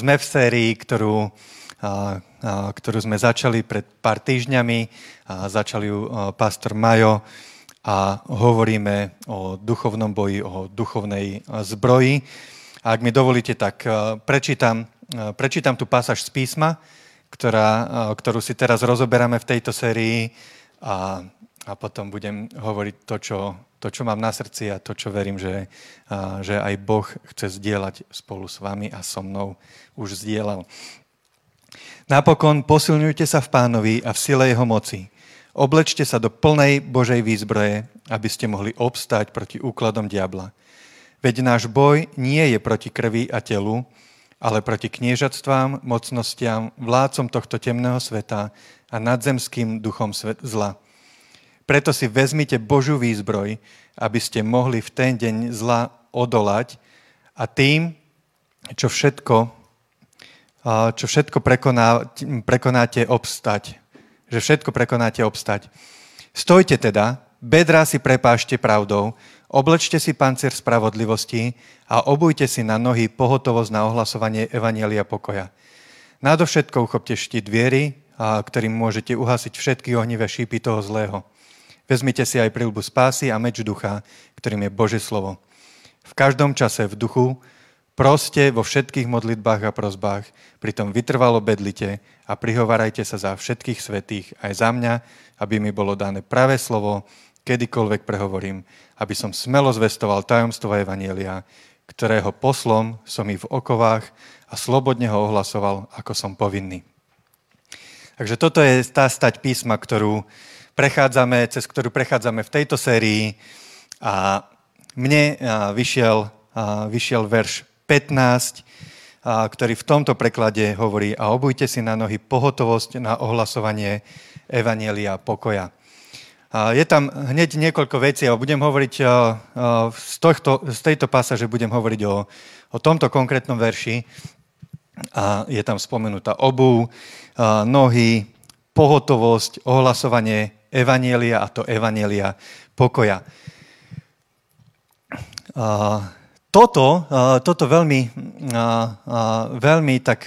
Sme v sérii, ktorú, ktorú sme začali pred pár týždňami. Začali ju pastor Majo a hovoríme o duchovnom boji, o duchovnej zbroji. A ak mi dovolíte, tak prečítam, prečítam tú pasáž z písma, ktorá, ktorú si teraz rozoberáme v tejto sérii a, a potom budem hovoriť to čo, to, čo mám na srdci a to, čo verím, že, a, že aj Boh chce zdieľať spolu s vami a so mnou už zdieľal. Napokon posilňujte sa v pánovi a v sile jeho moci. Oblečte sa do plnej Božej výzbroje, aby ste mohli obstať proti úkladom diabla. Veď náš boj nie je proti krvi a telu, ale proti kniežatstvám, mocnostiam, vládcom tohto temného sveta a nadzemským duchom zla. Preto si vezmite Božú výzbroj, aby ste mohli v ten deň zla odolať a tým, čo všetko, čo všetko prekoná, prekonáte obstať. Že všetko prekonáte obstať. Stojte teda, bedrá si prepášte pravdou, Oblečte si pancier spravodlivosti a obujte si na nohy pohotovosť na ohlasovanie Evanielia pokoja. Nadovšetko uchopte štít viery, ktorým môžete uhasiť všetky ohnivé šípy toho zlého. Vezmite si aj prilbu spásy a meč ducha, ktorým je Bože slovo. V každom čase v duchu proste vo všetkých modlitbách a prozbách, pritom vytrvalo bedlite a prihovarajte sa za všetkých svetých aj za mňa, aby mi bolo dané pravé slovo, kedykoľvek prehovorím, aby som smelo zvestoval tajomstvo Evanielia, ktorého poslom som i v okovách a slobodne ho ohlasoval, ako som povinný. Takže toto je tá stať písma, ktorú prechádzame, cez ktorú prechádzame v tejto sérii a mne vyšiel, vyšiel verš 15, ktorý v tomto preklade hovorí a obujte si na nohy pohotovosť na ohlasovanie Evanielia pokoja. Je tam hneď niekoľko vecí a budem hovoriť z, tohto, z tejto pasáže budem hovoriť o, o tomto konkrétnom verši. A je tam spomenutá obu, nohy, pohotovosť, ohlasovanie evanielia a to evanielia pokoja toto, toto veľmi, veľmi tak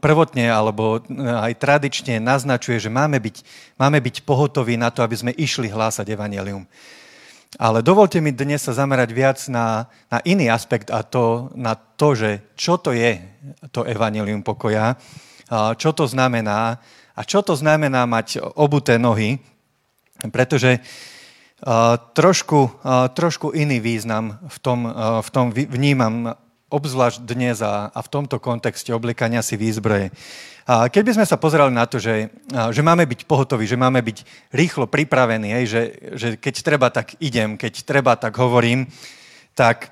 prvotne alebo aj tradične naznačuje, že máme byť, máme byť pohotoví na to, aby sme išli hlásať evanelium. Ale dovolte mi dnes sa zamerať viac na, na iný aspekt a to na to, že čo to je to evanelium pokoja, čo to znamená a čo to znamená mať obuté nohy, pretože trošku, trošku iný význam v tom, v tom vnímam, obzvlášť dnes a, v tomto kontexte oblikania si výzbroje. A keď by sme sa pozerali na to, že, že máme byť pohotoví, že máme byť rýchlo pripravení, že, že keď treba, tak idem, keď treba, tak hovorím, tak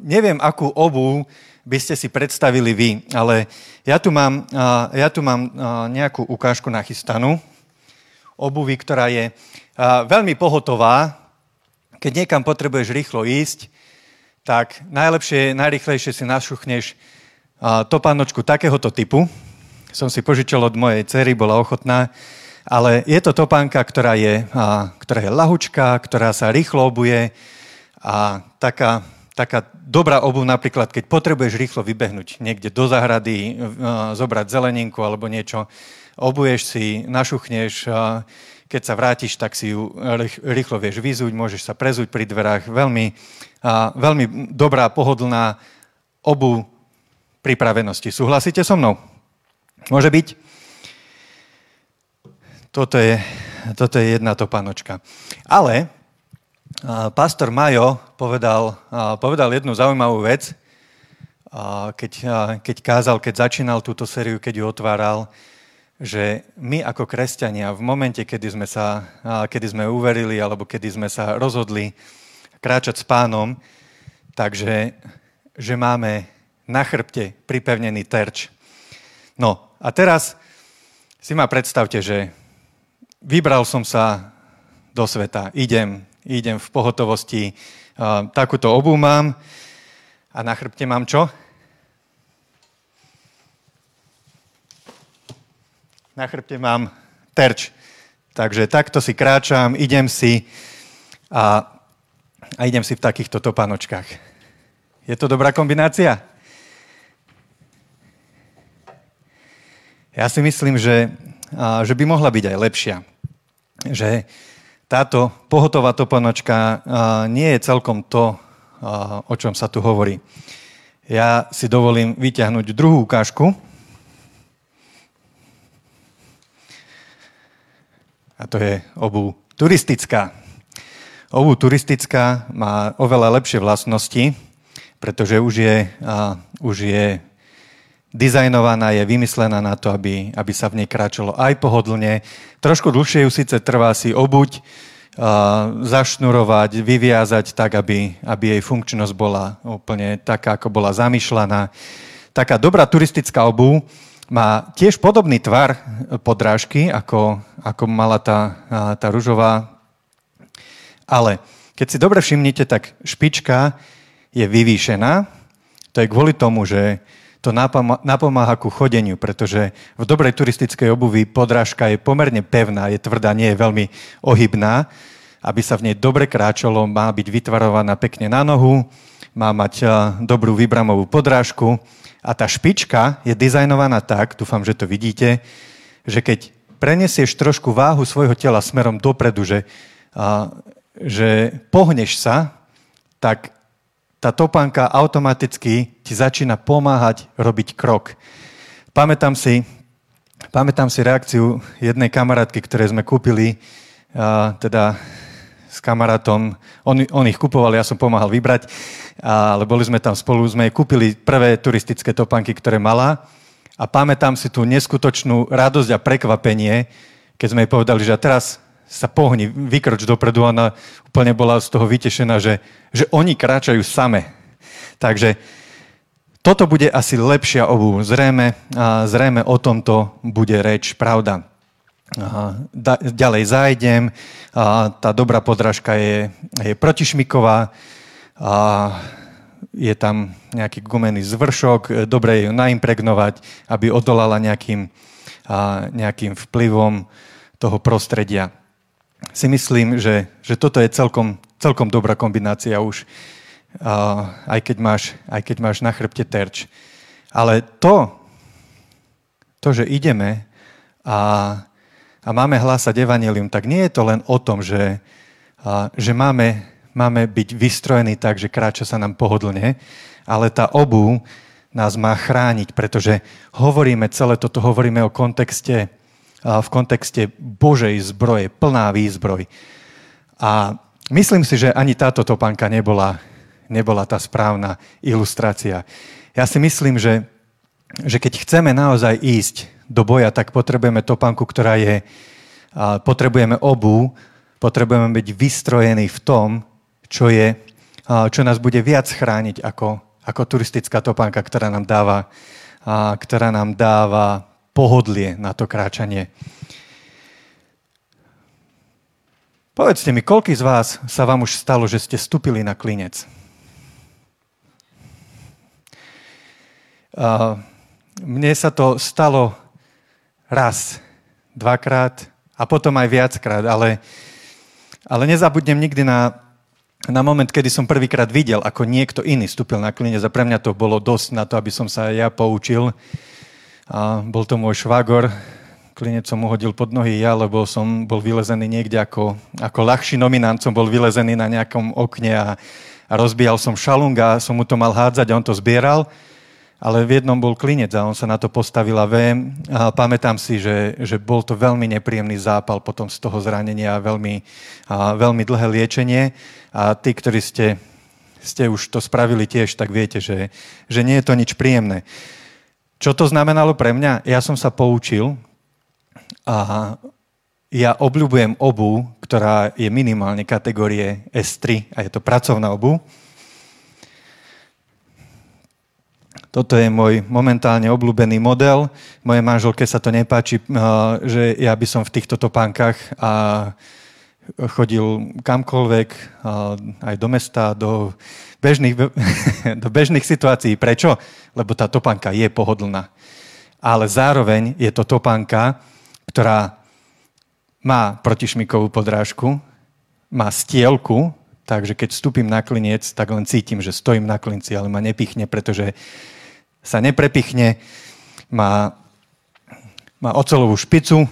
neviem, akú obu by ste si predstavili vy, ale ja tu mám, ja tu mám nejakú ukážku nachystanú, obuvy, ktorá je veľmi pohotová. Keď niekam potrebuješ rýchlo ísť, tak najlepšie, najrychlejšie si našuchneš topánočku takéhoto typu. Som si požičal od mojej cery, bola ochotná. Ale je to topánka, ktorá je, ktorá je lahučká, ktorá sa rýchlo obuje a taká, taká dobrá obu napríklad, keď potrebuješ rýchlo vybehnúť niekde do zahrady, zobrať zeleninku alebo niečo, obuješ si, našuchneš, keď sa vrátiš, tak si ju rýchlo vieš vyzúť, môžeš sa prezúť pri dverách. Veľmi, veľmi dobrá, pohodlná obu pripravenosti. Súhlasíte so mnou? Môže byť? Toto je, toto je jedna topanočka. Ale pastor Majo povedal, povedal jednu zaujímavú vec, keď, keď kázal, keď začínal túto sériu, keď ju otváral, že my ako kresťania v momente, kedy sme, sa, kedy sme uverili alebo kedy sme sa rozhodli kráčať s pánom, takže že máme na chrbte pripevnený terč. No a teraz si ma predstavte, že vybral som sa do sveta, idem, idem v pohotovosti, takúto obu mám a na chrbte mám čo? Na chrbte mám terč. Takže takto si kráčam, idem si a, a idem si v takýchto topanočkách. Je to dobrá kombinácia? Ja si myslím, že, že by mohla byť aj lepšia. Že táto pohotová toponočka nie je celkom to, o čom sa tu hovorí. Ja si dovolím vyťahnuť druhú ukážku. A to je obu turistická. Obu turistická má oveľa lepšie vlastnosti, pretože už je, už je dizajnovaná, je vymyslená na to, aby, aby sa v nej kráčalo aj pohodlne. Trošku dlhšie ju síce trvá si obuť, zašnurovať, vyviazať tak, aby, aby jej funkčnosť bola úplne taká, ako bola zamýšľaná. Taká dobrá turistická obu má tiež podobný tvar podrážky, ako, ako mala tá, tá ružová. Ale keď si dobre všimnete, tak špička je vyvýšená. To je kvôli tomu, že to napomáha ku chodeniu, pretože v dobrej turistickej obuvi podrážka je pomerne pevná, je tvrdá, nie je veľmi ohybná. Aby sa v nej dobre kráčalo, má byť vytvarovaná pekne na nohu, má mať dobrú vybramovú podrážku a tá špička je dizajnovaná tak, dúfam, že to vidíte, že keď prenesieš trošku váhu svojho tela smerom dopredu, že, a, že pohneš sa, tak tá topánka automaticky ti začína pomáhať robiť krok. Pamätám si, pamätám si reakciu jednej kamarátky, ktoré sme kúpili, a, teda s kamarátom. On, on ich kupoval, ja som pomáhal vybrať, ale boli sme tam spolu, sme kúpili prvé turistické topánky, ktoré mala a pamätám si tú neskutočnú radosť a prekvapenie, keď sme jej povedali, že teraz sa pohni, vykroč dopredu. Ona úplne bola z toho vytešená, že, že oni kráčajú same. Takže toto bude asi lepšia obu. Zrejme, zrejme o tomto bude reč, pravda. Da, ďalej zajdem. Tá dobrá podrážka je, je protišmiková. Je tam nejaký gumený zvršok. Dobre ju naimpregnovať, aby odolala nejakým, nejakým vplyvom toho prostredia si myslím, že, že toto je celkom, celkom dobrá kombinácia už, uh, aj, keď máš, aj keď máš na chrbte terč. Ale to, to, že ideme a, a máme hlásať evanelium, tak nie je to len o tom, že, že máme, máme byť vystrojení tak, že kráča sa nám pohodlne, ale tá obu nás má chrániť, pretože hovoríme celé toto, hovoríme o kontexte v kontexte Božej zbroje, plná výzbroj. A myslím si, že ani táto topánka nebola, nebola tá správna ilustrácia. Ja si myslím, že, že keď chceme naozaj ísť do boja, tak potrebujeme topánku, ktorá je, potrebujeme obu, potrebujeme byť vystrojení v tom, čo, je, čo nás bude viac chrániť ako, ako turistická topánka, ktorá nám dáva, ktorá nám dáva pohodlie na to kráčanie. Povedzte mi, koľký z vás sa vám už stalo, že ste stúpili na klinec? Uh, mne sa to stalo raz, dvakrát a potom aj viackrát, ale, ale nezabudnem nikdy na, na moment, kedy som prvýkrát videl, ako niekto iný vstúpil na klinec a pre mňa to bolo dosť na to, aby som sa ja poučil. A bol to môj švagor, klinec som mu hodil pod nohy ja, lebo som bol vylezený niekde ako, ako ľahší nominant, som bol vylezený na nejakom okne a, a rozbíjal som šalung a som mu to mal hádzať a on to zbieral, ale v jednom bol klinec a on sa na to postavil a viem. A pamätám si, že, že bol to veľmi nepríjemný zápal potom z toho zranenia veľmi, a veľmi dlhé liečenie. A tí, ktorí ste, ste už to spravili tiež, tak viete, že, že nie je to nič príjemné. Čo to znamenalo pre mňa? Ja som sa poučil a ja obľúbujem obu, ktorá je minimálne kategórie S3 a je to pracovná obu. Toto je môj momentálne obľúbený model. Moje manželke sa to nepáči, že ja by som v týchto topánkach a chodil kamkoľvek, aj do mesta, do bežných, do bežných situácií. Prečo? Lebo tá topánka je pohodlná. Ale zároveň je to topánka, ktorá má protišmikovú podrážku, má stielku, takže keď vstúpim na klinec, tak len cítim, že stojím na klinci, ale ma nepichne, pretože sa neprepichne. Má má ocelovú špicu.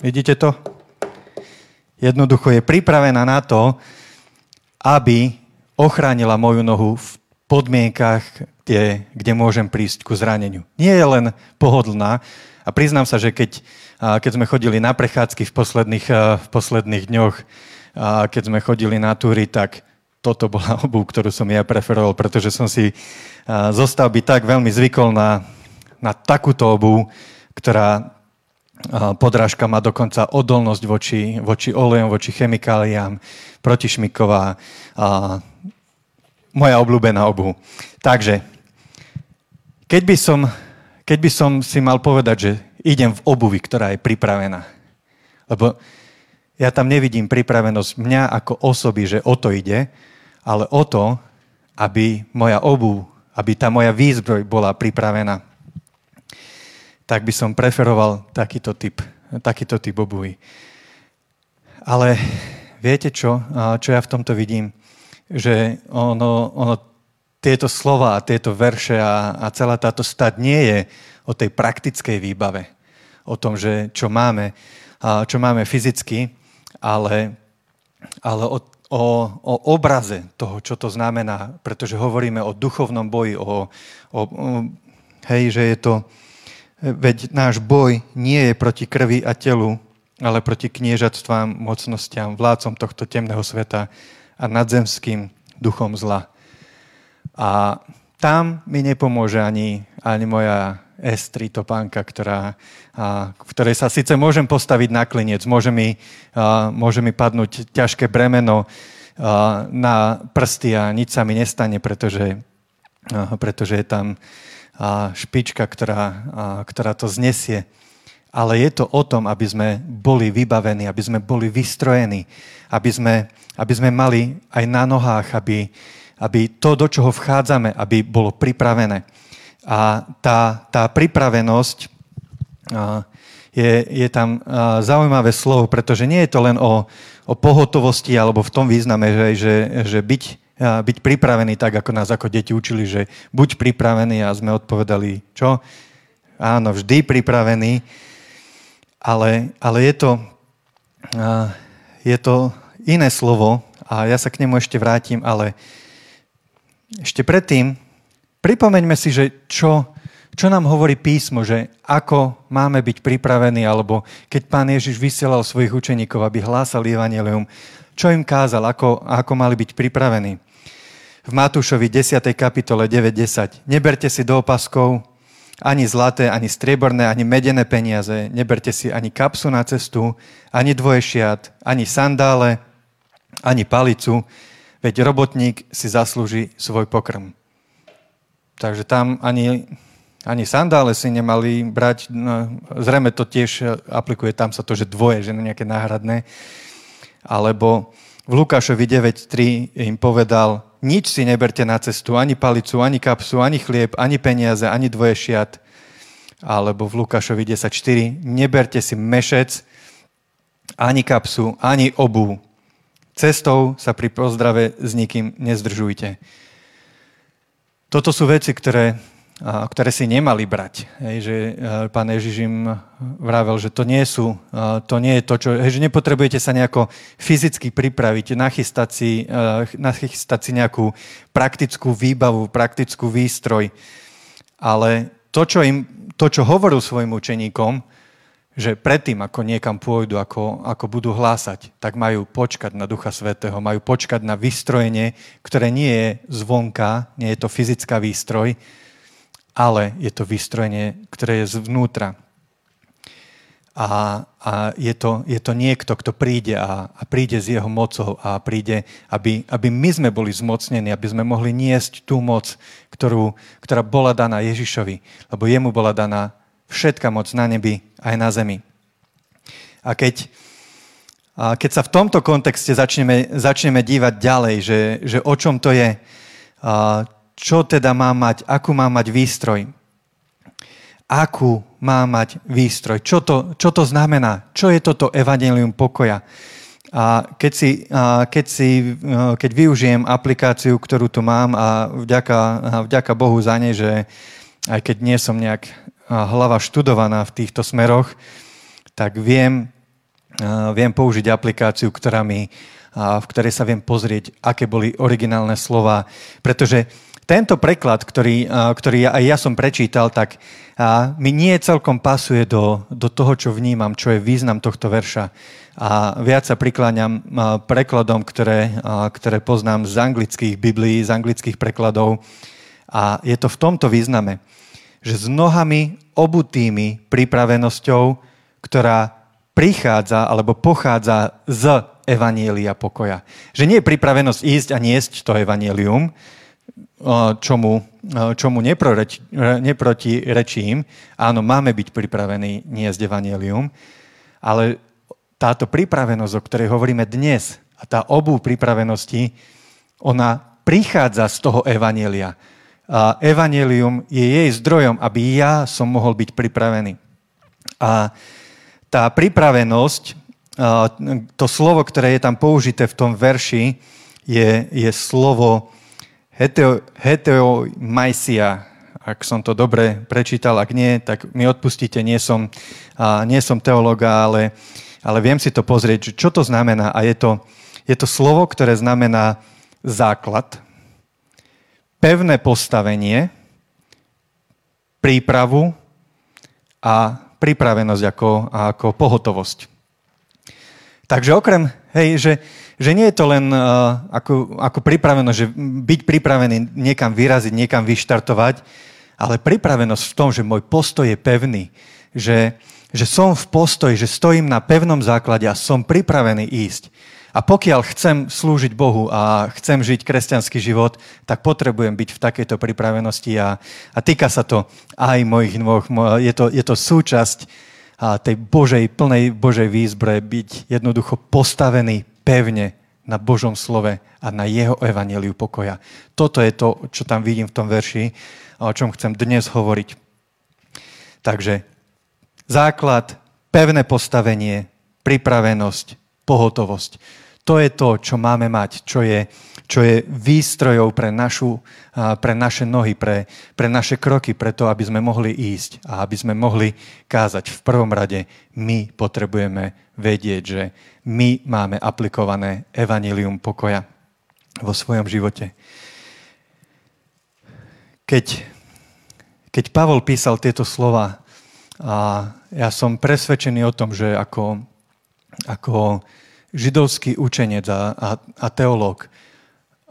Vidíte to? Jednoducho je pripravená na to, aby ochránila moju nohu v podmienkach, kde, kde môžem prísť ku zraneniu. Nie je len pohodlná. A priznám sa, že keď, keď sme chodili na prechádzky v posledných, v posledných dňoch, keď sme chodili na túry, tak toto bola obu, ktorú som ja preferoval, pretože som si zostal byť tak veľmi zvykol na, na takúto obu, ktorá podrážka má dokonca odolnosť voči, voči olejom, voči chemikáliám, protišmiková, a moja obľúbená obu. Takže, keď by, som, keď by som si mal povedať, že idem v obuvi, ktorá je pripravená, lebo ja tam nevidím pripravenosť mňa ako osoby, že o to ide, ale o to, aby moja obu, aby tá moja výzbroj bola pripravená tak by som preferoval takýto typ, takýto typ obuvy. Ale viete čo, čo ja v tomto vidím? Že ono, ono tieto slova tieto verše a, a celá táto stať nie je o tej praktickej výbave, o tom, že čo máme, čo máme fyzicky, ale, ale o, o, o obraze toho, čo to znamená, pretože hovoríme o duchovnom boji, o, o, hej, že je to, Veď náš boj nie je proti krvi a telu, ale proti kniežatstvám, mocnostiam, vládcom tohto temného sveta a nadzemským duchom zla. A tam mi nepomôže ani, ani moja S3 topánka, ktorá, a, ktorej sa síce môžem postaviť na klinec, môže mi, a, môže mi padnúť ťažké bremeno a, na prsty a nič sa mi nestane, pretože, a, pretože je tam špička, ktorá, ktorá to znesie. Ale je to o tom, aby sme boli vybavení, aby sme boli vystrojení, aby sme, aby sme mali aj na nohách, aby, aby to, do čoho vchádzame, aby bolo pripravené. A tá, tá pripravenosť je, je tam zaujímavé slovo, pretože nie je to len o, o pohotovosti alebo v tom význame, že, že, že byť byť pripravený tak, ako nás ako deti učili, že buď pripravený a sme odpovedali, čo? Áno, vždy pripravený, ale, ale je, to, je to iné slovo a ja sa k nemu ešte vrátim, ale ešte predtým pripomeňme si, že čo, čo nám hovorí písmo, že ako máme byť pripravení, alebo keď pán Ježiš vysielal svojich učeníkov, aby hlásali evanelium, čo im kázal, ako, ako mali byť pripravení v Matúšovi 10. kapitole 9.10. Neberte si do opaskov ani zlaté, ani strieborné, ani medené peniaze. Neberte si ani kapsu na cestu, ani dvoje šiat, ani sandále, ani palicu, veď robotník si zaslúži svoj pokrm. Takže tam ani, ani sandále si nemali brať, no, zrejme to tiež aplikuje, tam sa to, že dvoje, že nejaké náhradné. Alebo v Lukášovi 9.3 im povedal, nič si neberte na cestu, ani palicu, ani kapsu, ani chlieb, ani peniaze, ani dvoje šiat. Alebo v Lukášovi 10.4 neberte si mešec, ani kapsu, ani obu. Cestou sa pri pozdrave s nikým nezdržujte. Toto sú veci, ktoré ktoré si nemali brať. Hej, že e, pán Ježiš im vravel, že to nie sú, e, to nie je to, čo, hej, že nepotrebujete sa nejako fyzicky pripraviť, nachystať si, e, nachystať si nejakú praktickú výbavu, praktickú výstroj. Ale to, čo, im, to, čo hovoril svojim učeníkom, že predtým, ako niekam pôjdu, ako, ako budú hlásať, tak majú počkať na Ducha Svetého, majú počkať na vystrojenie, ktoré nie je zvonka, nie je to fyzická výstroj, ale je to vystrojenie, ktoré je zvnútra. A, a je, to, je to niekto, kto príde a, a príde s jeho mocou a príde, aby, aby my sme boli zmocnení, aby sme mohli niesť tú moc, ktorú, ktorá bola daná Ježišovi, lebo jemu bola daná všetka moc na nebi aj na zemi. A keď, a keď sa v tomto kontexte začneme, začneme dívať ďalej, že, že o čom to je, a čo teda má mať, akú má mať výstroj. Akú má mať výstroj. Čo to, čo to znamená? Čo je toto evanelium pokoja? A keď, si, a keď, si, keď využijem aplikáciu, ktorú tu mám a vďaka, a vďaka Bohu za ne, že aj keď nie som nejak hlava študovaná v týchto smeroch, tak viem, viem použiť aplikáciu, ktorá mi, v ktorej sa viem pozrieť, aké boli originálne slova, pretože tento preklad, ktorý, ktorý aj ja som prečítal, tak mi nie celkom pasuje do, do toho, čo vnímam, čo je význam tohto verša. A viac sa prikláňam prekladom, ktoré, ktoré poznám z anglických biblií, z anglických prekladov. A je to v tomto význame, že s nohami obutými pripravenosťou, ktorá prichádza alebo pochádza z Evanielia pokoja. Že nie je pripravenosť ísť a niesť to Evanielium, čomu, čomu neproreč, neprotirečím. Áno, máme byť pripravení niesť Evangelium, ale táto pripravenosť, o ktorej hovoríme dnes, a tá obu pripravenosti, ona prichádza z toho Evanielia. A Evangelium je jej zdrojom, aby ja som mohol byť pripravený. A tá pripravenosť, to slovo, ktoré je tam použité v tom verši, je, je slovo heteo, ak som to dobre prečítal, ak nie, tak mi odpustíte, nie som, nie som teologa, ale, ale viem si to pozrieť, čo to znamená. A je to, je to slovo, ktoré znamená základ, pevné postavenie, prípravu a pripravenosť ako, ako pohotovosť. Takže okrem, hej, že že nie je to len uh, ako, ako pripravenosť, že byť pripravený niekam vyraziť, niekam vyštartovať, ale pripravenosť v tom, že môj postoj je pevný, že, že som v postoji, že stojím na pevnom základe a som pripravený ísť. A pokiaľ chcem slúžiť Bohu a chcem žiť kresťanský život, tak potrebujem byť v takejto pripravenosti a, a týka sa to aj mojich nôh. Je to, je to súčasť a tej Božej, plnej Božej výzbroje byť jednoducho postavený pevne na Božom slove a na jeho evaneliu pokoja. Toto je to, čo tam vidím v tom verši a o čom chcem dnes hovoriť. Takže základ, pevné postavenie, pripravenosť, pohotovosť. To je to, čo máme mať, čo je, čo je výstrojou pre, našu, pre naše nohy, pre, pre naše kroky, preto aby sme mohli ísť a aby sme mohli kázať. V prvom rade my potrebujeme vedieť, že my máme aplikované evanilium pokoja vo svojom živote. Keď, keď Pavol písal tieto slova, a ja som presvedčený o tom, že ako, ako židovský učenec a, a, a teológ,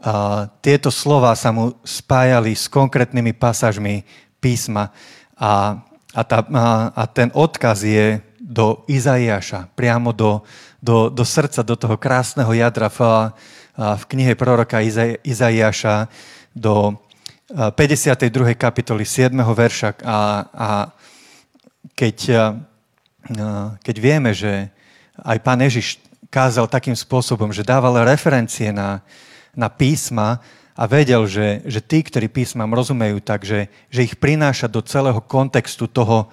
a tieto slova sa mu spájali s konkrétnymi pasážmi písma a, a, tá, a, a ten odkaz je do Izaiáša, priamo do, do, do srdca, do toho krásneho jadra v, v knihe proroka Izaiáša, do 52. kapitoly 7. verša. A, a keď, keď vieme, že aj pán Ježiš kázal takým spôsobom, že dával referencie na, na písma, a vedel, že, že tí, ktorí písmam rozumejú tak, že, ich prináša do celého kontextu toho,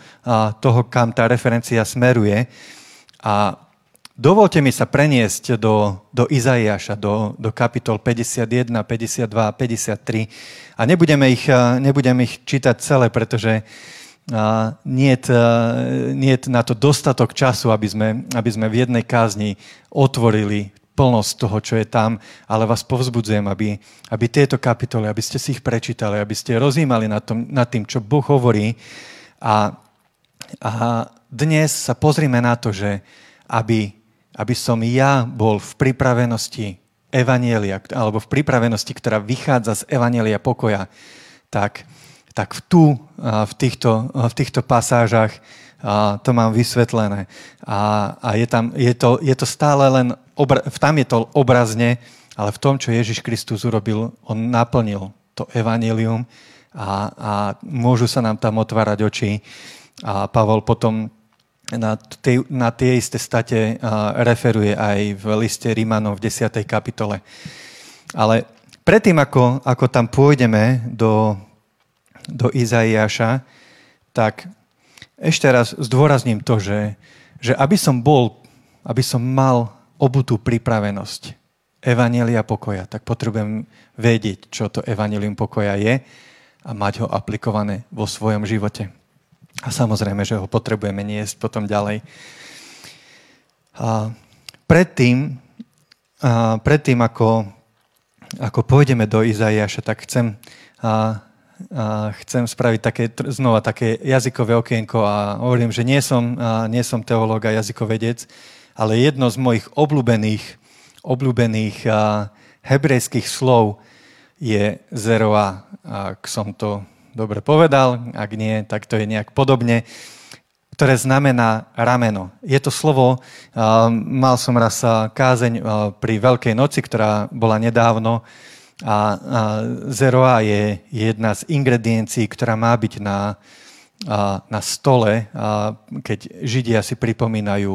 toho, kam tá referencia smeruje. A dovolte mi sa preniesť do, do Izaiáša, do, do kapitol 51, 52 a 53. A nebudeme ich, nebudeme ich čítať celé, pretože nie je na to dostatok času, aby sme, aby sme v jednej kázni otvorili plnosť toho, čo je tam, ale vás povzbudzujem, aby, aby tieto kapitoly, aby ste si ich prečítali, aby ste rozímali nad, tom, nad tým, čo Boh hovorí. A, a dnes sa pozrime na to, že aby, aby som ja bol v pripravenosti Evanielia, alebo v pripravenosti, ktorá vychádza z Evanielia pokoja, tak, tak tu, v, týchto, v týchto pasážach to mám vysvetlené. A, a je, tam, je, to, je to stále len, obra, tam je to obrazne, ale v tom, čo Ježiš Kristus urobil, on naplnil to evanilium a, a môžu sa nám tam otvárať oči. A Pavol potom na, tej, na tie isté state referuje aj v liste Rímanov v 10. kapitole. Ale predtým, ako, ako tam pôjdeme do, do Izaiáša, tak ešte raz zdôrazním to, že, že aby som bol, aby som mal obutú pripravenosť Evanielia pokoja, tak potrebujem vedieť, čo to Evangelium pokoja je a mať ho aplikované vo svojom živote. A samozrejme, že ho potrebujeme niesť potom ďalej. A predtým, a predtým ako, ako pôjdeme do Izaiáša, tak chcem, a, a chcem spraviť také, znova také jazykové okienko a hovorím, že nie som, a nie som teológ a jazykovedec, ale jedno z mojich obľúbených, obľúbených a, hebrejských slov je zeroa, ak som to dobre povedal, ak nie, tak to je nejak podobne, ktoré znamená rameno. Je to slovo, mal som raz kázeň pri Veľkej noci, ktorá bola nedávno, a zeroa je jedna z ingrediencií, ktorá má byť na, na stole, keď Židia si pripomínajú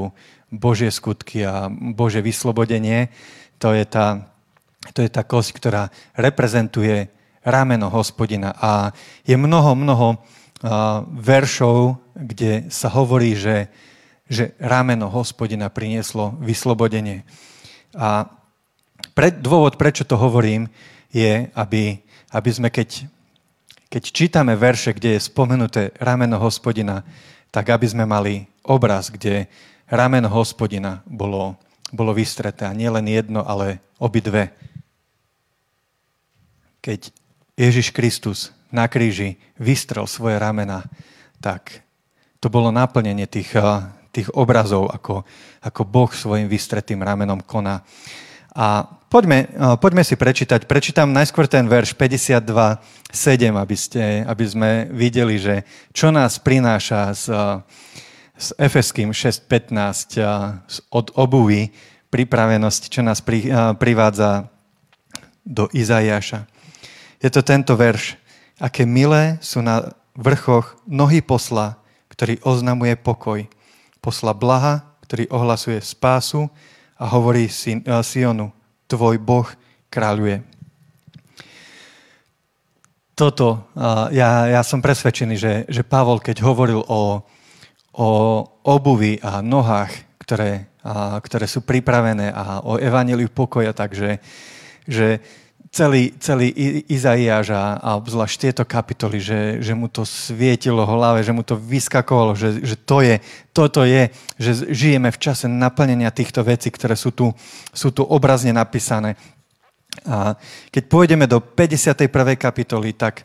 Božie skutky a Bože vyslobodenie. To je tá, to je tá kosť, ktorá reprezentuje rameno hospodina. A je mnoho, mnoho veršov, kde sa hovorí, že, že rameno hospodina prinieslo vyslobodenie. A pre, dôvod, prečo to hovorím, je, aby, aby sme, keď, keď čítame verše, kde je spomenuté rameno hospodina, tak aby sme mali obraz, kde rameno hospodina bolo, bolo vystreté. A nie len jedno, ale obidve. Keď Ježiš Kristus na kríži vystrel svoje ramena, tak to bolo naplnenie tých, eh, tých obrazov, ako, ako Boh svojim vystretým ramenom koná. A poďme, eh, poďme si prečítať. Prečítam najskôr ten verš 52.7, aby, aby sme videli, že čo nás prináša z, z Efeským 6.15 eh, od obuvy, pripravenosť, čo nás pri, privádza do Izajaša je to tento verš. Aké milé sú na vrchoch nohy posla, ktorý oznamuje pokoj. Posla blaha, ktorý ohlasuje spásu a hovorí eh, Sionu, tvoj Boh kráľuje. Toto, ja, ja som presvedčený, že, že Pavol, keď hovoril o, o obuvi a nohách, ktoré, a, ktoré sú pripravené a o evaníliu pokoja, takže že celý, celý Izaiáš a, a obzvlášť tieto kapitoly, že, že mu to svietilo hlave, že mu to vyskakovalo, že, že to je, toto je, že žijeme v čase naplnenia týchto vecí, ktoré sú tu, sú tu obrazne napísané. A keď pôjdeme do 51. kapitoly, tak,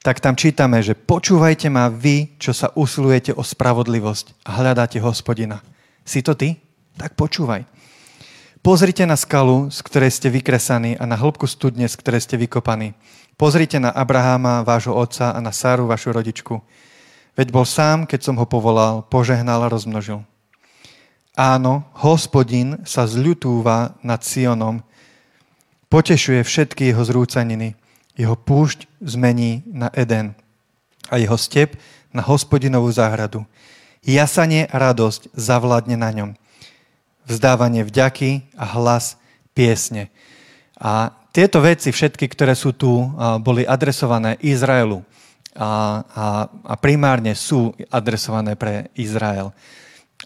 tak tam čítame, že počúvajte ma vy, čo sa usilujete o spravodlivosť a hľadáte hospodina. Si to ty? Tak počúvaj. Pozrite na skalu, z ktorej ste vykresaní a na hĺbku studne, z ktorej ste vykopaní. Pozrite na Abraháma, vášho otca a na Sáru, vašu rodičku. Veď bol sám, keď som ho povolal, požehnal a rozmnožil. Áno, hospodin sa zľutúva nad Sionom, potešuje všetky jeho zrúcaniny. Jeho púšť zmení na Eden a jeho step na hospodinovú záhradu. Jasanie a radosť zavládne na ňom vzdávanie vďaky a hlas piesne. A tieto veci, všetky, ktoré sú tu, boli adresované Izraelu a, a, a primárne sú adresované pre Izrael.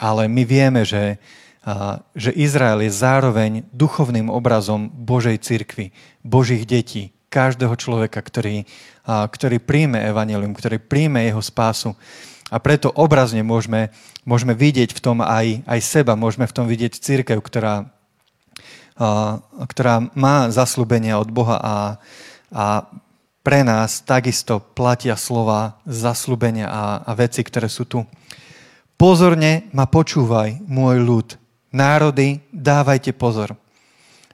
Ale my vieme, že, a, že Izrael je zároveň duchovným obrazom Božej cirkvi, Božích detí, každého človeka, ktorý, a, ktorý príjme evanelium, ktorý príjme jeho spásu. A preto obrazne môžeme, môžeme vidieť v tom aj, aj seba, môžeme v tom vidieť církev, ktorá, a, ktorá má zaslúbenia od Boha a, a pre nás takisto platia slova zaslúbenia a, a veci, ktoré sú tu. Pozorne ma počúvaj, môj ľud. Národy, dávajte pozor.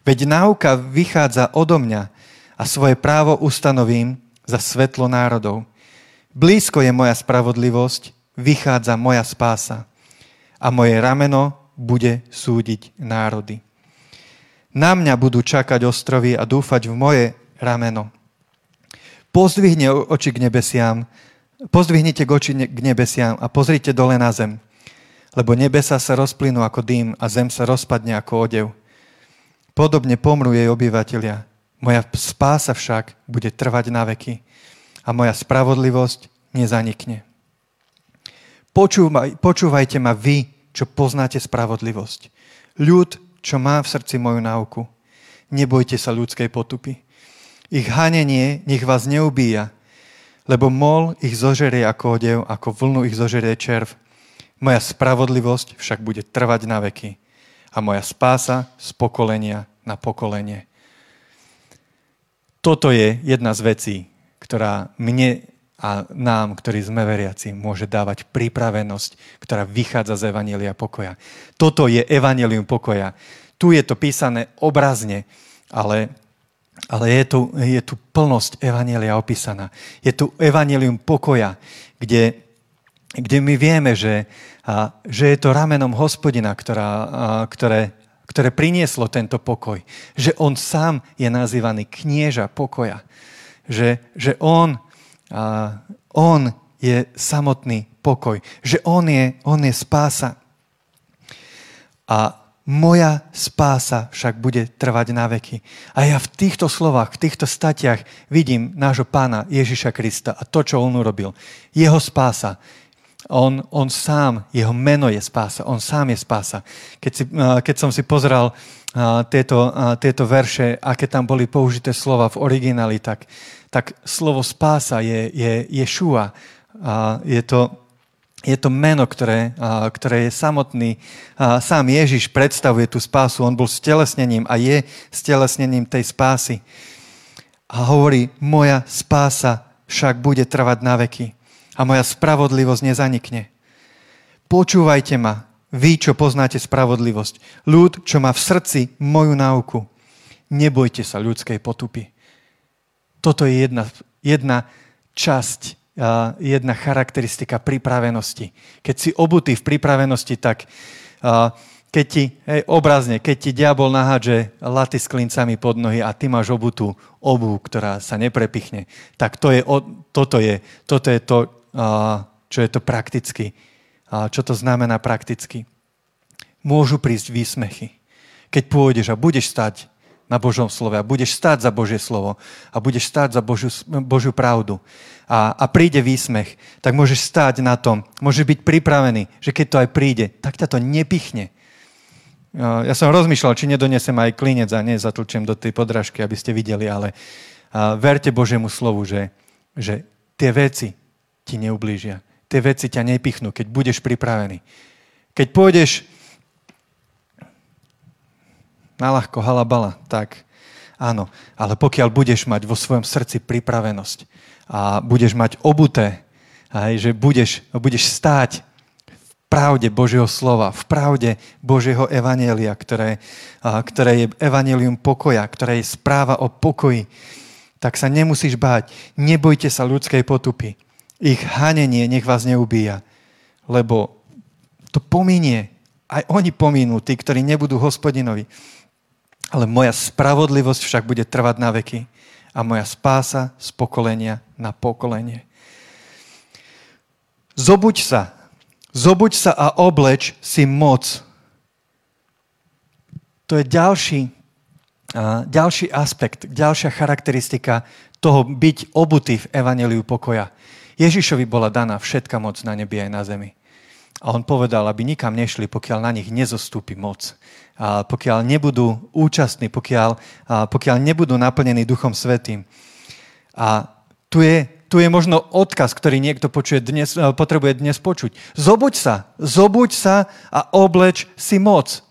Veď náuka vychádza odo mňa a svoje právo ustanovím za svetlo národov. Blízko je moja spravodlivosť, vychádza moja spása a moje rameno bude súdiť národy. Na mňa budú čakať ostrovy a dúfať v moje rameno. Pozdvihne oči k nebesiam, pozdvihnite oči k nebesiam a pozrite dole na zem, lebo nebesa sa rozplynú ako dým a zem sa rozpadne ako odev. Podobne pomrú jej obyvateľia. Moja spása však bude trvať na veky a moja spravodlivosť nezanikne. Počúvaj, počúvajte ma vy, čo poznáte spravodlivosť. Ľud, čo má v srdci moju náuku. Nebojte sa ľudskej potupy. Ich hanenie nech vás neubíja, lebo mol ich zožerie ako odev, ako vlnu ich zožerie červ. Moja spravodlivosť však bude trvať na veky a moja spása z pokolenia na pokolenie. Toto je jedna z vecí, ktorá mne a nám, ktorí sme veriaci, môže dávať pripravenosť, ktorá vychádza z Evanielia pokoja. Toto je Evangelium pokoja. Tu je to písané obrazne, ale, ale je, tu, je tu plnosť Evanielia opísaná. Je tu Evangelium pokoja, kde, kde my vieme, že, a, že je to ramenom hospodina, ktorá, a, ktoré, ktoré prinieslo tento pokoj. Že on sám je nazývaný knieža pokoja. Že, že on a on je samotný pokoj. Že on je, on je spása. A moja spása však bude trvať na veky. A ja v týchto slovách, v týchto statiach vidím nášho pána Ježiša Krista a to, čo on urobil. Jeho spása. On, on sám, jeho meno je spása. On sám je spása. Keď, si, keď som si pozrel tieto, tieto verše, aké tam boli použité slova v origináli, tak, tak slovo spása je, je Ješua. Je to, je to meno, ktoré, ktoré je samotný. Sám Ježiš predstavuje tú spásu. On bol stelesnením a je stelesnením tej spásy. A hovorí, moja spása však bude trvať na veky a moja spravodlivosť nezanikne. Počúvajte ma, vy, čo poznáte spravodlivosť. Ľud, čo má v srdci moju náuku. Nebojte sa ľudskej potupy. Toto je jedna, jedna časť, jedna charakteristika pripravenosti. Keď si obutý v pripravenosti, tak keď ti, hej, obrazne, keď ti diabol nahádže laty s klincami pod nohy a ty máš obutú obu, ktorá sa neprepichne, tak to je, toto, je, toto je to, čo je to prakticky. Čo to znamená prakticky? Môžu prísť výsmechy. Keď pôjdeš a budeš stať na Božom slove a budeš stáť za Božie slovo a budeš stáť za Božiu, Božiu pravdu a, a príde výsmech, tak môžeš stáť na tom, môžeš byť pripravený, že keď to aj príde, tak ťa to nepichne. Ja som rozmýšľal, či nedonesem aj klinec a nezatlčem do tej podrážky, aby ste videli, ale verte Božiemu slovu, že, že tie veci ti neublížia. Tie veci ťa nepichnú, keď budeš pripravený. Keď pôjdeš ľahko halabala, tak áno. Ale pokiaľ budeš mať vo svojom srdci pripravenosť a budeš mať obuté, aj, že budeš, budeš stáť v pravde Božieho slova, v pravde Božieho evanielia, ktoré, ktoré je evanelium pokoja, ktoré je správa o pokoji, tak sa nemusíš báť. Nebojte sa ľudskej potupy. Ich hanenie nech vás neubíja, lebo to pominie. Aj oni pominú, tí, ktorí nebudú hospodinovi ale moja spravodlivosť však bude trvať na veky a moja spása z pokolenia na pokolenie. Zobuď sa, zobuď sa a obleč si moc. To je ďalší, ďalší aspekt, ďalšia charakteristika toho byť obutý v evaneliu pokoja. Ježišovi bola daná všetka moc na nebi aj na zemi. A on povedal, aby nikam nešli, pokiaľ na nich nezostúpi moc. A pokiaľ nebudú účastní, pokiaľ, a pokiaľ nebudú naplnení Duchom Svetým. A tu je, tu je možno odkaz, ktorý niekto počuje dnes, e, potrebuje dnes počuť. Zobuď sa, zobuď sa a obleč si moc.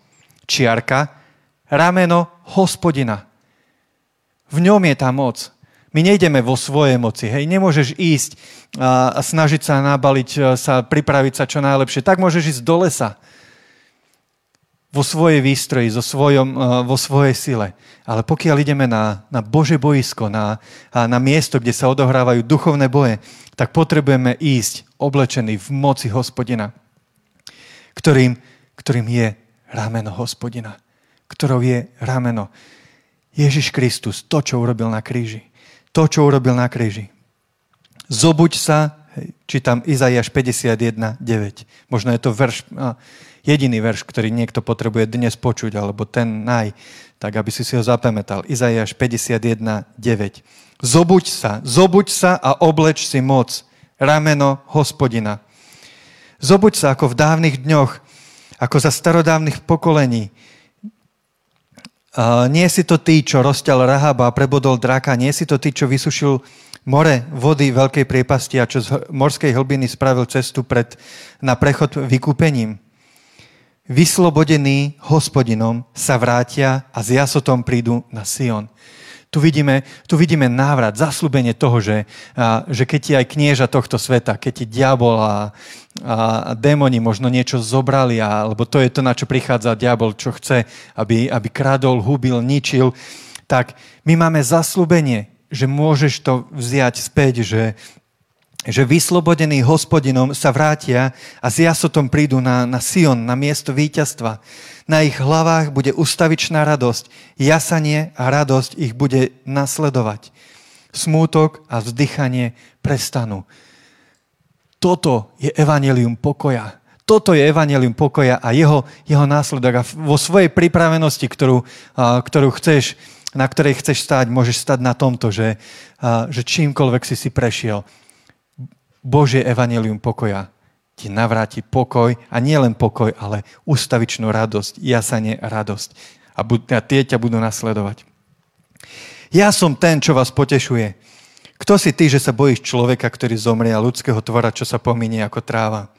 Čiarka, rameno hospodina. V ňom je tá moc. My nejdeme vo svojej moci. Hej, nemôžeš ísť a, snažiť sa nabaliť, e, sa pripraviť sa čo najlepšie. Tak môžeš ísť do lesa vo svojej výstroji, so svojom, e, vo svojej sile. Ale pokiaľ ideme na, na Bože boisko, na, na miesto, kde sa odohrávajú duchovné boje, tak potrebujeme ísť oblečený v moci hospodina, ktorým, ktorým je rameno hospodina, ktorou je rameno Ježiš Kristus, to, čo urobil na kríži to, čo urobil na kríži. Zobuď sa, čítam Izaiáš 51, 9. Možno je to verš, jediný verš, ktorý niekto potrebuje dnes počuť, alebo ten naj, tak aby si si ho zapamätal. Izaiáš 51, 9. Zobuď sa, zobuď sa a obleč si moc, rameno hospodina. Zobuď sa ako v dávnych dňoch, ako za starodávnych pokolení, Uh, nie si to ty, čo rozťal Rahaba a prebodol draka, nie si to ty, čo vysušil more vody veľkej priepasti a čo z morskej hlbiny spravil cestu pred, na prechod vykúpením. Vyslobodení hospodinom sa vrátia a s jasotom prídu na Sion. Tu vidíme, tu vidíme návrat, zaslúbenie toho, že, že keď ti aj knieža tohto sveta, keď ti diabol a, a démoni možno niečo zobrali, a, lebo to je to, na čo prichádza diabol, čo chce, aby, aby kradol, hubil, ničil, tak my máme zaslúbenie, že môžeš to vziať späť, že, že vyslobodení hospodinom sa vrátia a s jasotom prídu na, na Sion, na miesto víťazstva. Na ich hlavách bude ustavičná radosť, jasanie a radosť ich bude nasledovať. Smútok a vzdychanie prestanú. Toto je evanelium pokoja. Toto je evanelium pokoja a jeho, jeho následok. A vo svojej pripravenosti, ktorú, ktorú chceš, na ktorej chceš stáť, môžeš stať na tomto, že, že čímkoľvek si si prešiel. Božie evanelium pokoja ti navráti pokoj a nie len pokoj, ale ustavičnú radosť, jasanie a radosť. A, bud- a tie ťa budú nasledovať. Ja som ten, čo vás potešuje. Kto si ty, že sa bojíš človeka, ktorý zomrie a ľudského tvora, čo sa pominie ako tráva?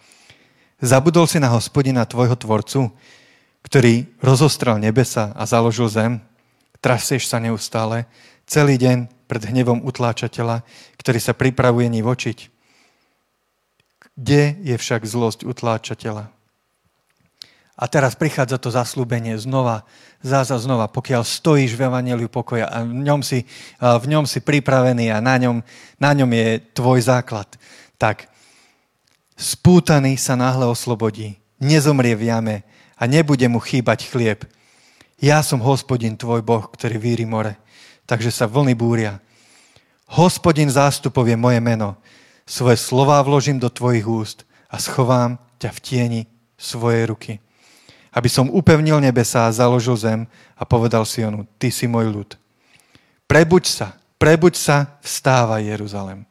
Zabudol si na hospodina tvojho tvorcu, ktorý rozostrel nebesa a založil zem? Trasieš sa neustále, celý deň pred hnevom utláčateľa, ktorý sa pripravuje nivočiť. Kde je však zlosť utláčateľa? A teraz prichádza to zaslúbenie znova, záza znova, pokiaľ stojíš v Evangeliu pokoja a v ňom si, v ňom si pripravený a na ňom, na ňom je tvoj základ, tak spútaný sa náhle oslobodí, nezomrie v jame a nebude mu chýbať chlieb. Ja som hospodin tvoj Boh, ktorý víri more, takže sa vlny búria. Hospodin zástupov je moje meno svoje slová vložím do tvojich úst a schovám ťa v tieni svojej ruky. Aby som upevnil nebesa a založil zem a povedal si onu, ty si môj ľud. Prebuď sa, prebuď sa, vstáva Jeruzalem.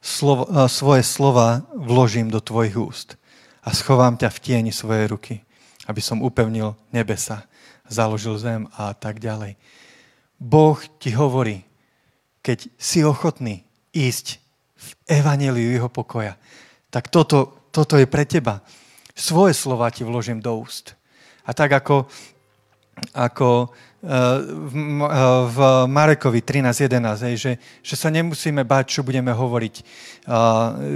Slovo, svoje slova vložím do tvojich úst a schovám ťa v tieni svojej ruky, aby som upevnil nebesa, založil zem a tak ďalej. Boh ti hovorí, keď si ochotný ísť v evaneliu jeho pokoja. Tak toto, toto je pre teba. Svoje slova ti vložím do úst. A tak ako, ako v, eh, v Marekovi 13.11, že, že sa nemusíme báť, čo budeme hovoriť.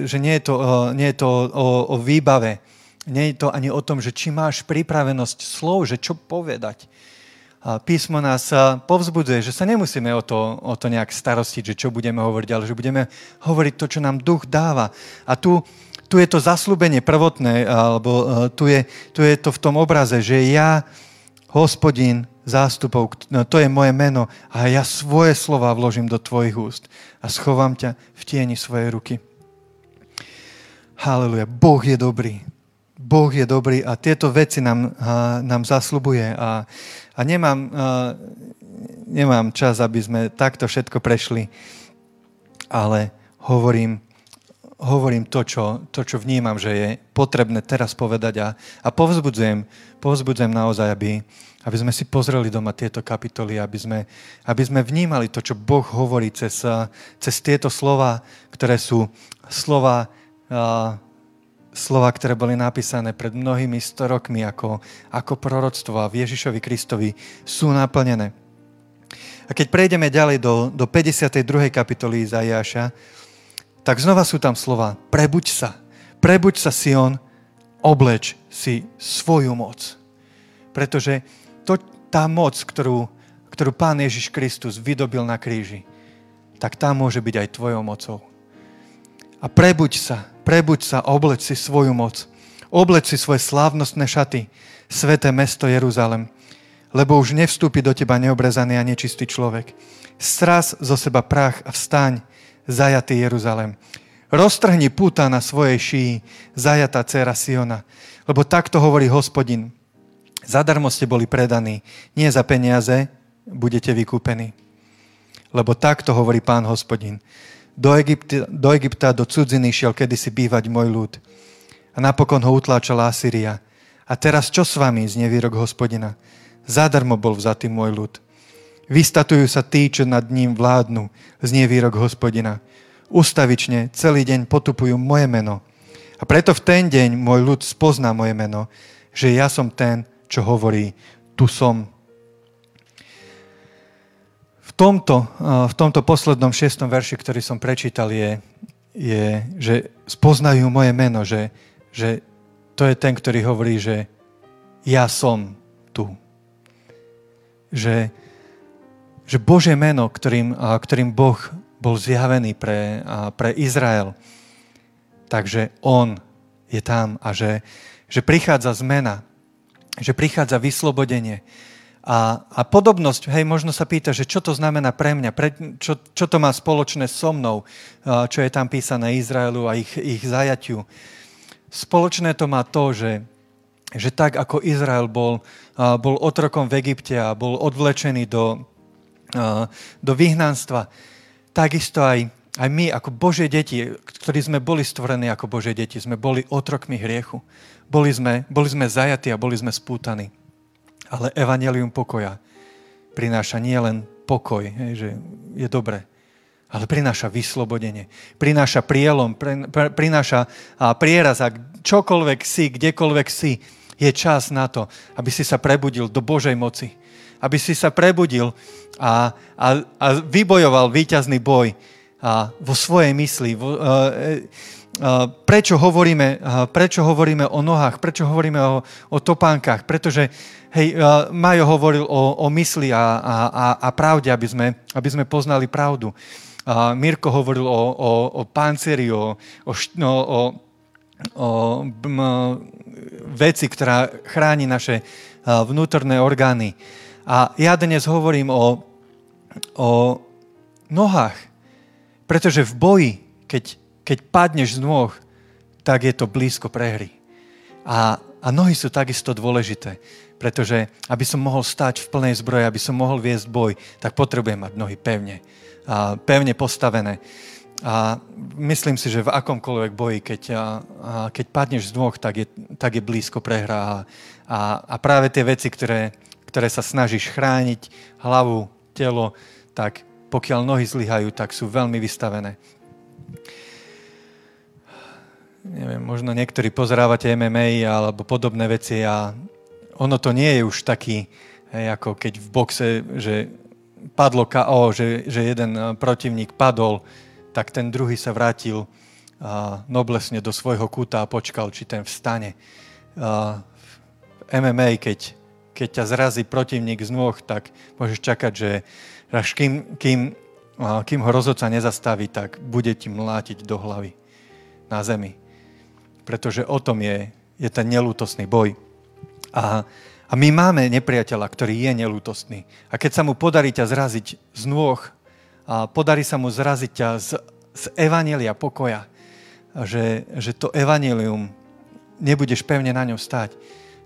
Že nie je to, nie je to o, o výbave, nie je to ani o tom, že či máš pripravenosť slov, že čo povedať písmo nás povzbudzuje, že sa nemusíme o to, o to nejak starostiť, že čo budeme hovoriť, ale že budeme hovoriť to, čo nám duch dáva. A tu, tu je to zaslúbenie prvotné, alebo tu je, tu je to v tom obraze, že ja, hospodín zástupov, no, to je moje meno a ja svoje slova vložím do tvojich úst a schovám ťa v tieni svojej ruky. Haleluja. Boh je dobrý. Boh je dobrý a tieto veci nám, nám zaslubuje. A a nemám, nemám čas, aby sme takto všetko prešli, ale hovorím, hovorím to čo, to, čo vnímam, že je potrebné teraz povedať a, a povzbudzujem, povzbudzujem naozaj, aby, aby sme si pozreli doma tieto kapitoly, aby sme, aby sme vnímali to, čo Boh hovorí cez, cez tieto slova, ktoré sú slova uh, slova, ktoré boli napísané pred mnohými storokmi ako, ako proroctvo a v Ježišovi Kristovi sú naplnené. A keď prejdeme ďalej do, do 52. kapitoly Izajaša, tak znova sú tam slova prebuď sa, prebuď sa Sion, obleč si svoju moc. Pretože to, tá moc, ktorú, ktorú Pán Ježiš Kristus vydobil na kríži, tak tá môže byť aj tvojou mocou. A prebuď sa, Prebuď sa, obleč si svoju moc. Obleč si svoje slávnostné šaty, sveté mesto Jeruzalem, lebo už nevstúpi do teba neobrezaný a nečistý človek. Stras zo seba prach a vstaň, zajatý Jeruzalem. Roztrhni púta na svojej šíji, zajatá dcera Siona. Lebo takto hovorí hospodin. Zadarmo ste boli predaní, nie za peniaze budete vykúpení. Lebo takto hovorí pán hospodin. Do Egypta, do Egypta, do cudziny šiel kedysi bývať môj ľud. A napokon ho utláčala Asýria. A teraz čo s vami, z nevýrok hospodina? Zadarmo bol vzatý môj ľud. Vystatujú sa tí, čo nad ním vládnu, znie výrok hospodina. Ustavične celý deň potupujú moje meno. A preto v ten deň môj ľud spozná moje meno, že ja som ten, čo hovorí, tu som. Tomto, v tomto poslednom šiestom verši, ktorý som prečítal, je, je že spoznajú moje meno, že, že to je ten, ktorý hovorí, že ja som tu. Že, že Božie meno, ktorým, ktorým Boh bol zjavený pre, pre Izrael, takže On je tam a že, že prichádza zmena, že prichádza vyslobodenie. A, a podobnosť, hej, možno sa pýta, že čo to znamená pre mňa, pre, čo, čo to má spoločné so mnou, čo je tam písané Izraelu a ich, ich zajatiu. Spoločné to má to, že že tak ako Izrael bol, bol otrokom v Egypte a bol odvlečený do, do vyhnanstva, takisto aj, aj my ako Božie deti, ktorí sme boli stvorení ako Božie deti, sme boli otrokmi hriechu. Boli sme, boli sme zajatí a boli sme spútaní. Ale evanelium pokoja prináša nie len pokoj, že je dobré, ale prináša vyslobodenie, prináša prielom, prináša prieraz a čokoľvek si, kdekoľvek si, je čas na to, aby si sa prebudil do Božej moci. Aby si sa prebudil a, a, a vybojoval víťazný boj a, vo svojej mysli. Vo, a, prečo, hovoríme, prečo hovoríme o nohách? Prečo hovoríme o, o topánkach? Pretože hej, Majo hovoril o, o mysli a, a, a, a pravde, aby sme, aby sme poznali pravdu. A Mirko hovoril o, o, o pancieri, o, o, no, o, o m, veci, ktorá chráni naše vnútorné orgány. A ja dnes hovorím o, o nohách, pretože v boji, keď, keď padneš z nôh, tak je to blízko prehry. A, a nohy sú takisto dôležité, pretože aby som mohol stať v plnej zbroji, aby som mohol viesť boj, tak potrebujem mať nohy pevne, a pevne postavené. A myslím si, že v akomkoľvek boji, keď, a, a, keď padneš z nôh, tak je, tak je blízko prehra. A, a, a práve tie veci, ktoré, ktoré sa snažíš chrániť, hlavu, telo, tak pokiaľ nohy zlyhajú, tak sú veľmi vystavené. Neviem, možno niektorí pozerávate MMA alebo podobné veci a ono to nie je už taký, hej, ako keď v boxe, že padlo KO, že, že jeden protivník padol, tak ten druhý sa vrátil noblesne do svojho kúta a počkal, či ten vstane. V MMA, keď, keď ťa zrazí protivník z nôh, tak môžeš čakať, že až kým, kým, kým ho rozhodca nezastaví, tak bude ti mlátiť do hlavy na zemi. Pretože o tom je, je ten nelútosný boj. A, a my máme nepriateľa, ktorý je nelútostný. A keď sa mu podarí ťa zraziť z nôh, a podarí sa mu zraziť ťa z, z evanelia pokoja, že, že to evanelium nebudeš pevne na ňom stať,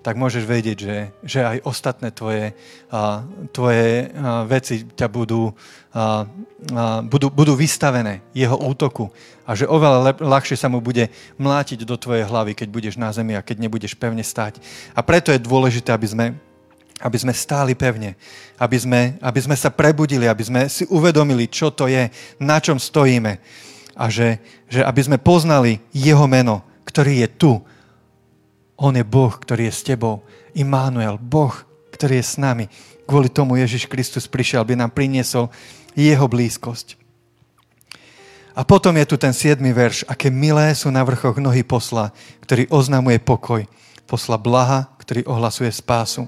tak môžeš vedieť, že, že aj ostatné tvoje, a, tvoje a, veci ťa budú, a, a, budú, budú vystavené jeho útoku a že oveľa lep, ľahšie sa mu bude mlátiť do tvojej hlavy, keď budeš na zemi a keď nebudeš pevne stať. A preto je dôležité, aby sme aby sme stáli pevne, aby sme, aby sme sa prebudili, aby sme si uvedomili, čo to je, na čom stojíme a že, že aby sme poznali Jeho meno, ktorý je tu. On je Boh, ktorý je s tebou. Immanuel, Boh, ktorý je s nami. Kvôli tomu Ježiš Kristus prišiel, aby nám priniesol Jeho blízkosť. A potom je tu ten siedmy verš. Aké milé sú na vrchoch nohy posla, ktorý oznamuje pokoj. Posla blaha, ktorý ohlasuje spásu.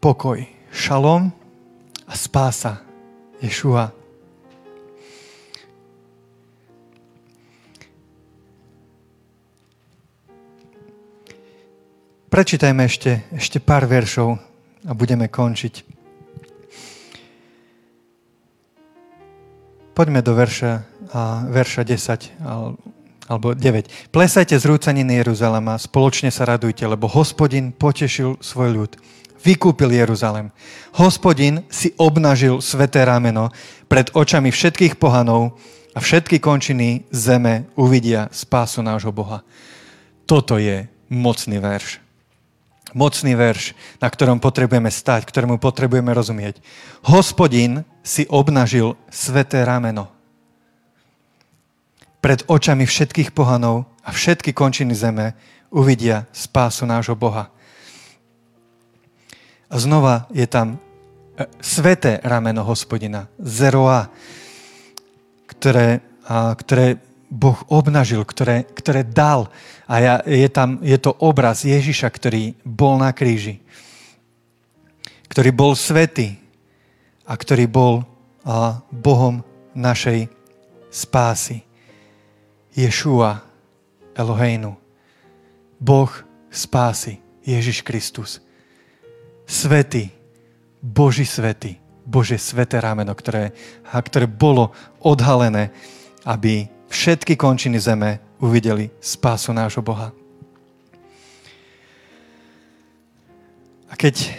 pokoj, šalom a spása Ješua. Prečítajme ešte, ešte pár veršov a budeme končiť. Poďme do verša, a, verša 10 alebo 9. Plesajte z rúcaniny Jeruzalema, spoločne sa radujte, lebo hospodin potešil svoj ľud vykúpil Jeruzalem. Hospodin si obnažil sveté rameno pred očami všetkých pohanov a všetky končiny zeme uvidia spásu nášho Boha. Toto je mocný verš. Mocný verš, na ktorom potrebujeme stať, ktorému potrebujeme rozumieť. Hospodin si obnažil sveté rameno pred očami všetkých pohanov a všetky končiny zeme uvidia spásu nášho Boha. A znova je tam e, sveté rameno hospodina, Zeroa, ktoré, a, ktoré Boh obnažil, ktoré, ktoré dal. A ja, je, tam, je to obraz Ježiša, ktorý bol na kríži. Ktorý bol svetý a ktorý bol a, Bohom našej spásy. Ješua Eloheinu. Boh spásy, Ježiš Kristus. Svetý, Boží svetý, Bože sveté rameno, ktoré, a ktoré bolo odhalené, aby všetky končiny zeme uvideli spásu nášho Boha. A keď,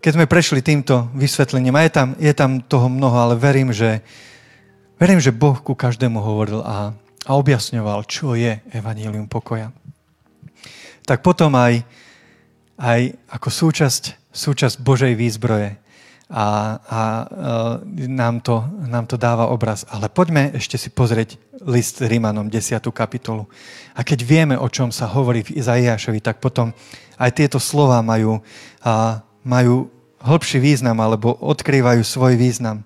keď sme prešli týmto vysvetlením, a je tam, je tam toho mnoho, ale verím, že Verím, že Boh ku každému hovoril a, a objasňoval, čo je evanílium pokoja. Tak potom aj, aj ako súčasť, súčasť Božej výzbroje a, a e, nám, to, nám to dáva obraz. Ale poďme ešte si pozrieť list Rímanom, 10. kapitolu. A keď vieme, o čom sa hovorí v Izaiášovi, tak potom aj tieto slova majú, a, majú hĺbší význam alebo odkrývajú svoj význam.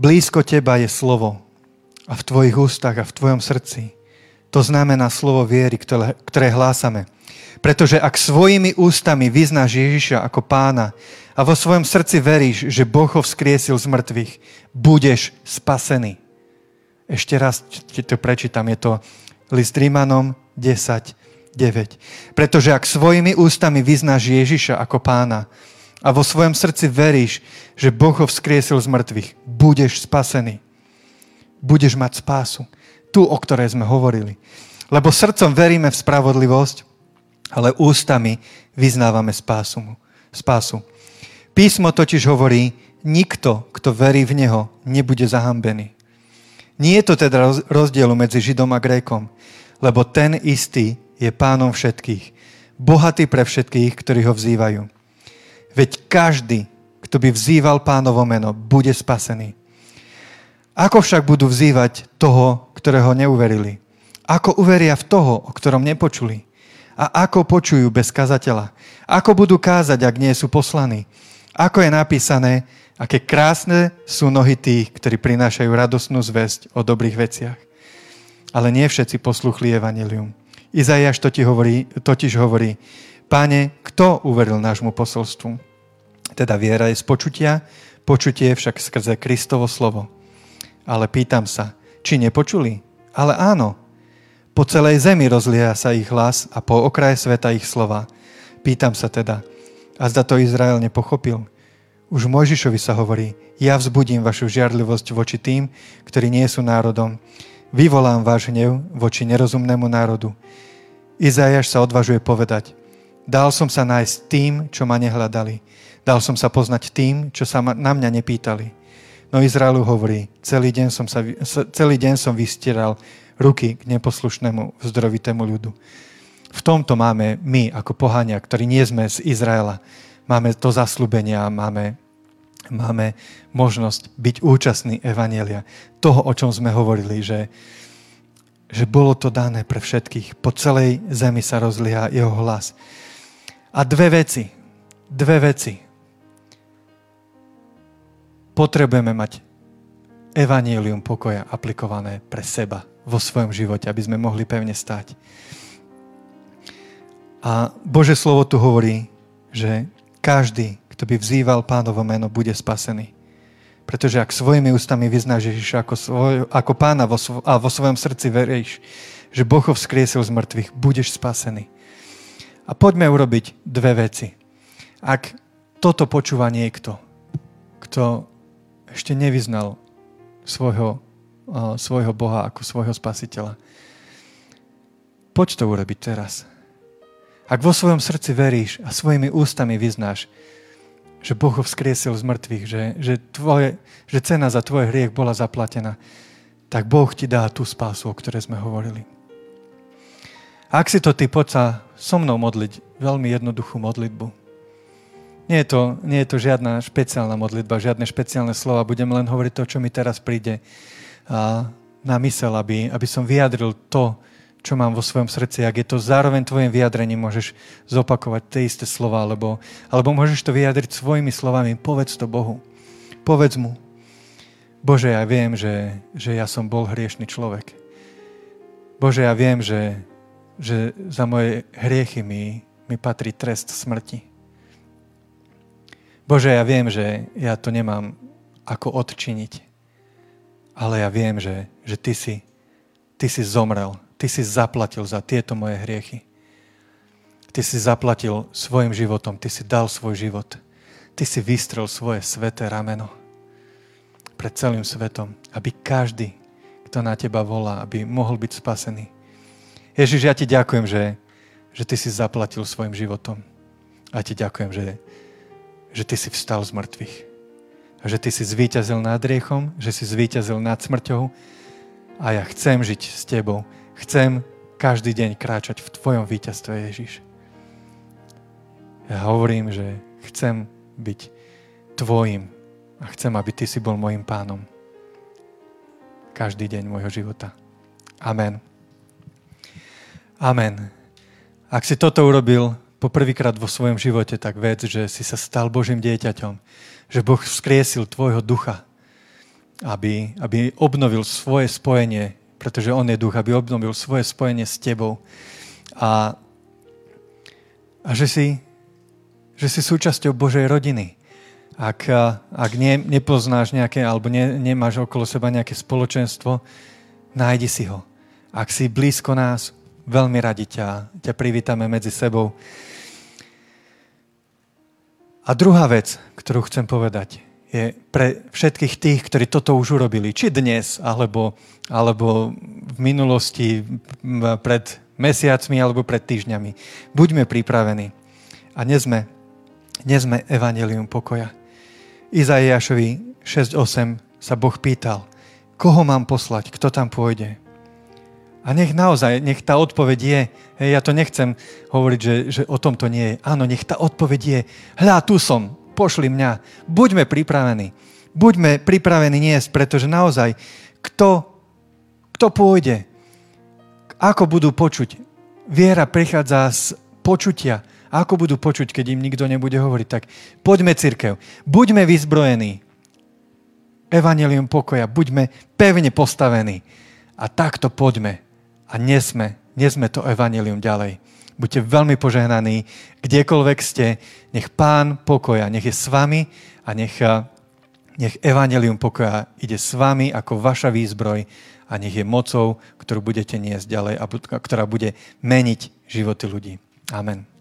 Blízko teba je slovo a v tvojich ústach a v tvojom srdci. To znamená slovo viery, ktoré, ktoré hlásame. Pretože ak svojimi ústami vyznáš Ježiša ako pána a vo svojom srdci veríš, že Boh ho vzkriesil z mŕtvych, budeš spasený. Ešte raz ti to prečítam. Je to list Rímanom 10, 9. Pretože ak svojimi ústami vyznáš Ježiša ako pána a vo svojom srdci veríš, že Boh ho vzkriesil z mŕtvych, budeš spasený. Budeš mať spásu. Tu, o ktorej sme hovorili. Lebo srdcom veríme v spravodlivosť, ale ústami vyznávame spásu. spásu. Písmo totiž hovorí, nikto, kto verí v Neho, nebude zahambený. Nie je to teda rozdielu medzi Židom a Grékom, lebo ten istý je pánom všetkých, bohatý pre všetkých, ktorí ho vzývajú. Veď každý, kto by vzýval pánovo meno, bude spasený. Ako však budú vzývať toho, ktorého neuverili? Ako uveria v toho, o ktorom nepočuli? A ako počujú bez kazateľa? Ako budú kázať, ak nie sú poslaní? Ako je napísané, aké krásne sú nohy tých, ktorí prinášajú radosnú zväzť o dobrých veciach. Ale nie všetci posluchli evanilium. Izajaš totiž hovorí, totiž hovorí Páne, kto uveril nášmu posolstvu? Teda viera je z počutia, počutie však skrze Kristovo slovo. Ale pýtam sa, či nepočuli? Ale áno. Po celej zemi rozlia sa ich hlas a po okraje sveta ich slova. Pýtam sa teda, a zda to Izrael nepochopil? Už Mojžišovi sa hovorí, ja vzbudím vašu žiarlivosť voči tým, ktorí nie sú národom. Vyvolám váš hnev voči nerozumnému národu. Izajaš sa odvažuje povedať, Dal som sa nájsť tým, čo ma nehľadali. Dal som sa poznať tým, čo sa na mňa nepýtali. No Izraelu hovorí, celý deň som, sa, celý deň som vystieral ruky k neposlušnému vzdrovitému ľudu. V tomto máme my, ako pohania, ktorí nie sme z Izraela, máme to zaslúbenie a máme, máme možnosť byť účastní Evanielia. Toho, o čom sme hovorili, že, že bolo to dané pre všetkých. Po celej zemi sa rozliha jeho hlas. A dve veci. Dve veci. Potrebujeme mať evanílium pokoja aplikované pre seba vo svojom živote, aby sme mohli pevne stať. A Bože slovo tu hovorí, že každý, kto by vzýval pánovo meno, bude spasený. Pretože ak svojimi ústami vyznáš Ježiša ako, svoj, ako pána vo, svo, a vo svojom srdci veríš, že Boh ho vzkriesil z mŕtvych, budeš spasený. A poďme urobiť dve veci. Ak toto počúva niekto, kto ešte nevyznal svojho, svojho Boha ako svojho spasiteľa, poď to urobiť teraz. Ak vo svojom srdci veríš a svojimi ústami vyznáš, že Boh ho vzkriesil z mŕtvych, že, že, tvoje, že cena za tvoj hriech bola zaplatená, tak Boh ti dá tú spásu, o ktorej sme hovorili. Ak si to ty, poď sa so mnou modliť, veľmi jednoduchú modlitbu. Nie je, to, nie je to žiadna špeciálna modlitba, žiadne špeciálne slova. Budem len hovoriť to, čo mi teraz príde na mysel, aby, aby som vyjadril to, čo mám vo svojom srdci. Ak je to zároveň tvojim vyjadrením, môžeš zopakovať tie isté slova, alebo, alebo môžeš to vyjadriť svojimi slovami. Povedz to Bohu. Povedz mu. Bože, ja viem, že, že ja som bol hriešný človek. Bože, ja viem, že že za moje hriechy mi, mi patrí trest smrti. Bože, ja viem, že ja to nemám ako odčiniť, ale ja viem, že, že ty, si, ty si zomrel, ty si zaplatil za tieto moje hriechy. Ty si zaplatil svojim životom, ty si dal svoj život. Ty si vystrel svoje sveté rameno pred celým svetom, aby každý, kto na teba volá, aby mohol byť spasený. Ježiš, ja ti ďakujem, že, že ty si zaplatil svojim životom. A ti ďakujem, že, že ty si vstal z mŕtvych. A že ty si zvíťazil nad riechom, že si zvíťazil nad smrťou. A ja chcem žiť s tebou. Chcem každý deň kráčať v tvojom víťazstve, Ježiš. Ja hovorím, že chcem byť tvojim a chcem, aby ty si bol môjim pánom. Každý deň môjho života. Amen. Amen. Ak si toto urobil po prvýkrát vo svojom živote, tak vec, že si sa stal Božím dieťaťom, že Boh vzkriesil tvojho ducha, aby, aby obnovil svoje spojenie, pretože On je duch, aby obnovil svoje spojenie s tebou. A, a že, si, že si súčasťou Božej rodiny. Ak, ak ne, nepoznáš nejaké, alebo ne, nemáš okolo seba nejaké spoločenstvo, nájdi si ho. Ak si blízko nás, Veľmi radi ťa, ťa privítame medzi sebou. A druhá vec, ktorú chcem povedať, je pre všetkých tých, ktorí toto už urobili, či dnes, alebo, alebo v minulosti, pred mesiacmi, alebo pred týždňami. Buďme pripravení. A dnes sme, dnes sme evanelium pokoja. Izaiášovi 6.8 sa Boh pýtal, koho mám poslať, kto tam pôjde. A nech naozaj, nech tá odpoveď je, hej, ja to nechcem hovoriť, že, že o tom to nie je. Áno, nech tá odpoveď je, hľa, tu som, pošli mňa. Buďme pripravení. Buďme pripravení niesť, pretože naozaj, kto, kto pôjde, ako budú počuť. Viera prichádza z počutia. Ako budú počuť, keď im nikto nebude hovoriť? Tak poďme, církev, buďme vyzbrojení. Evangelium pokoja, buďme pevne postavení. A takto poďme a nesme, nesme to evanelium ďalej. Buďte veľmi požehnaní, kdekoľvek ste. Nech Pán pokoja, nech je s vami a nech, nech evanelium pokoja ide s vami ako vaša výzbroj a nech je mocou, ktorú budete niesť ďalej a ktorá bude meniť životy ľudí. Amen.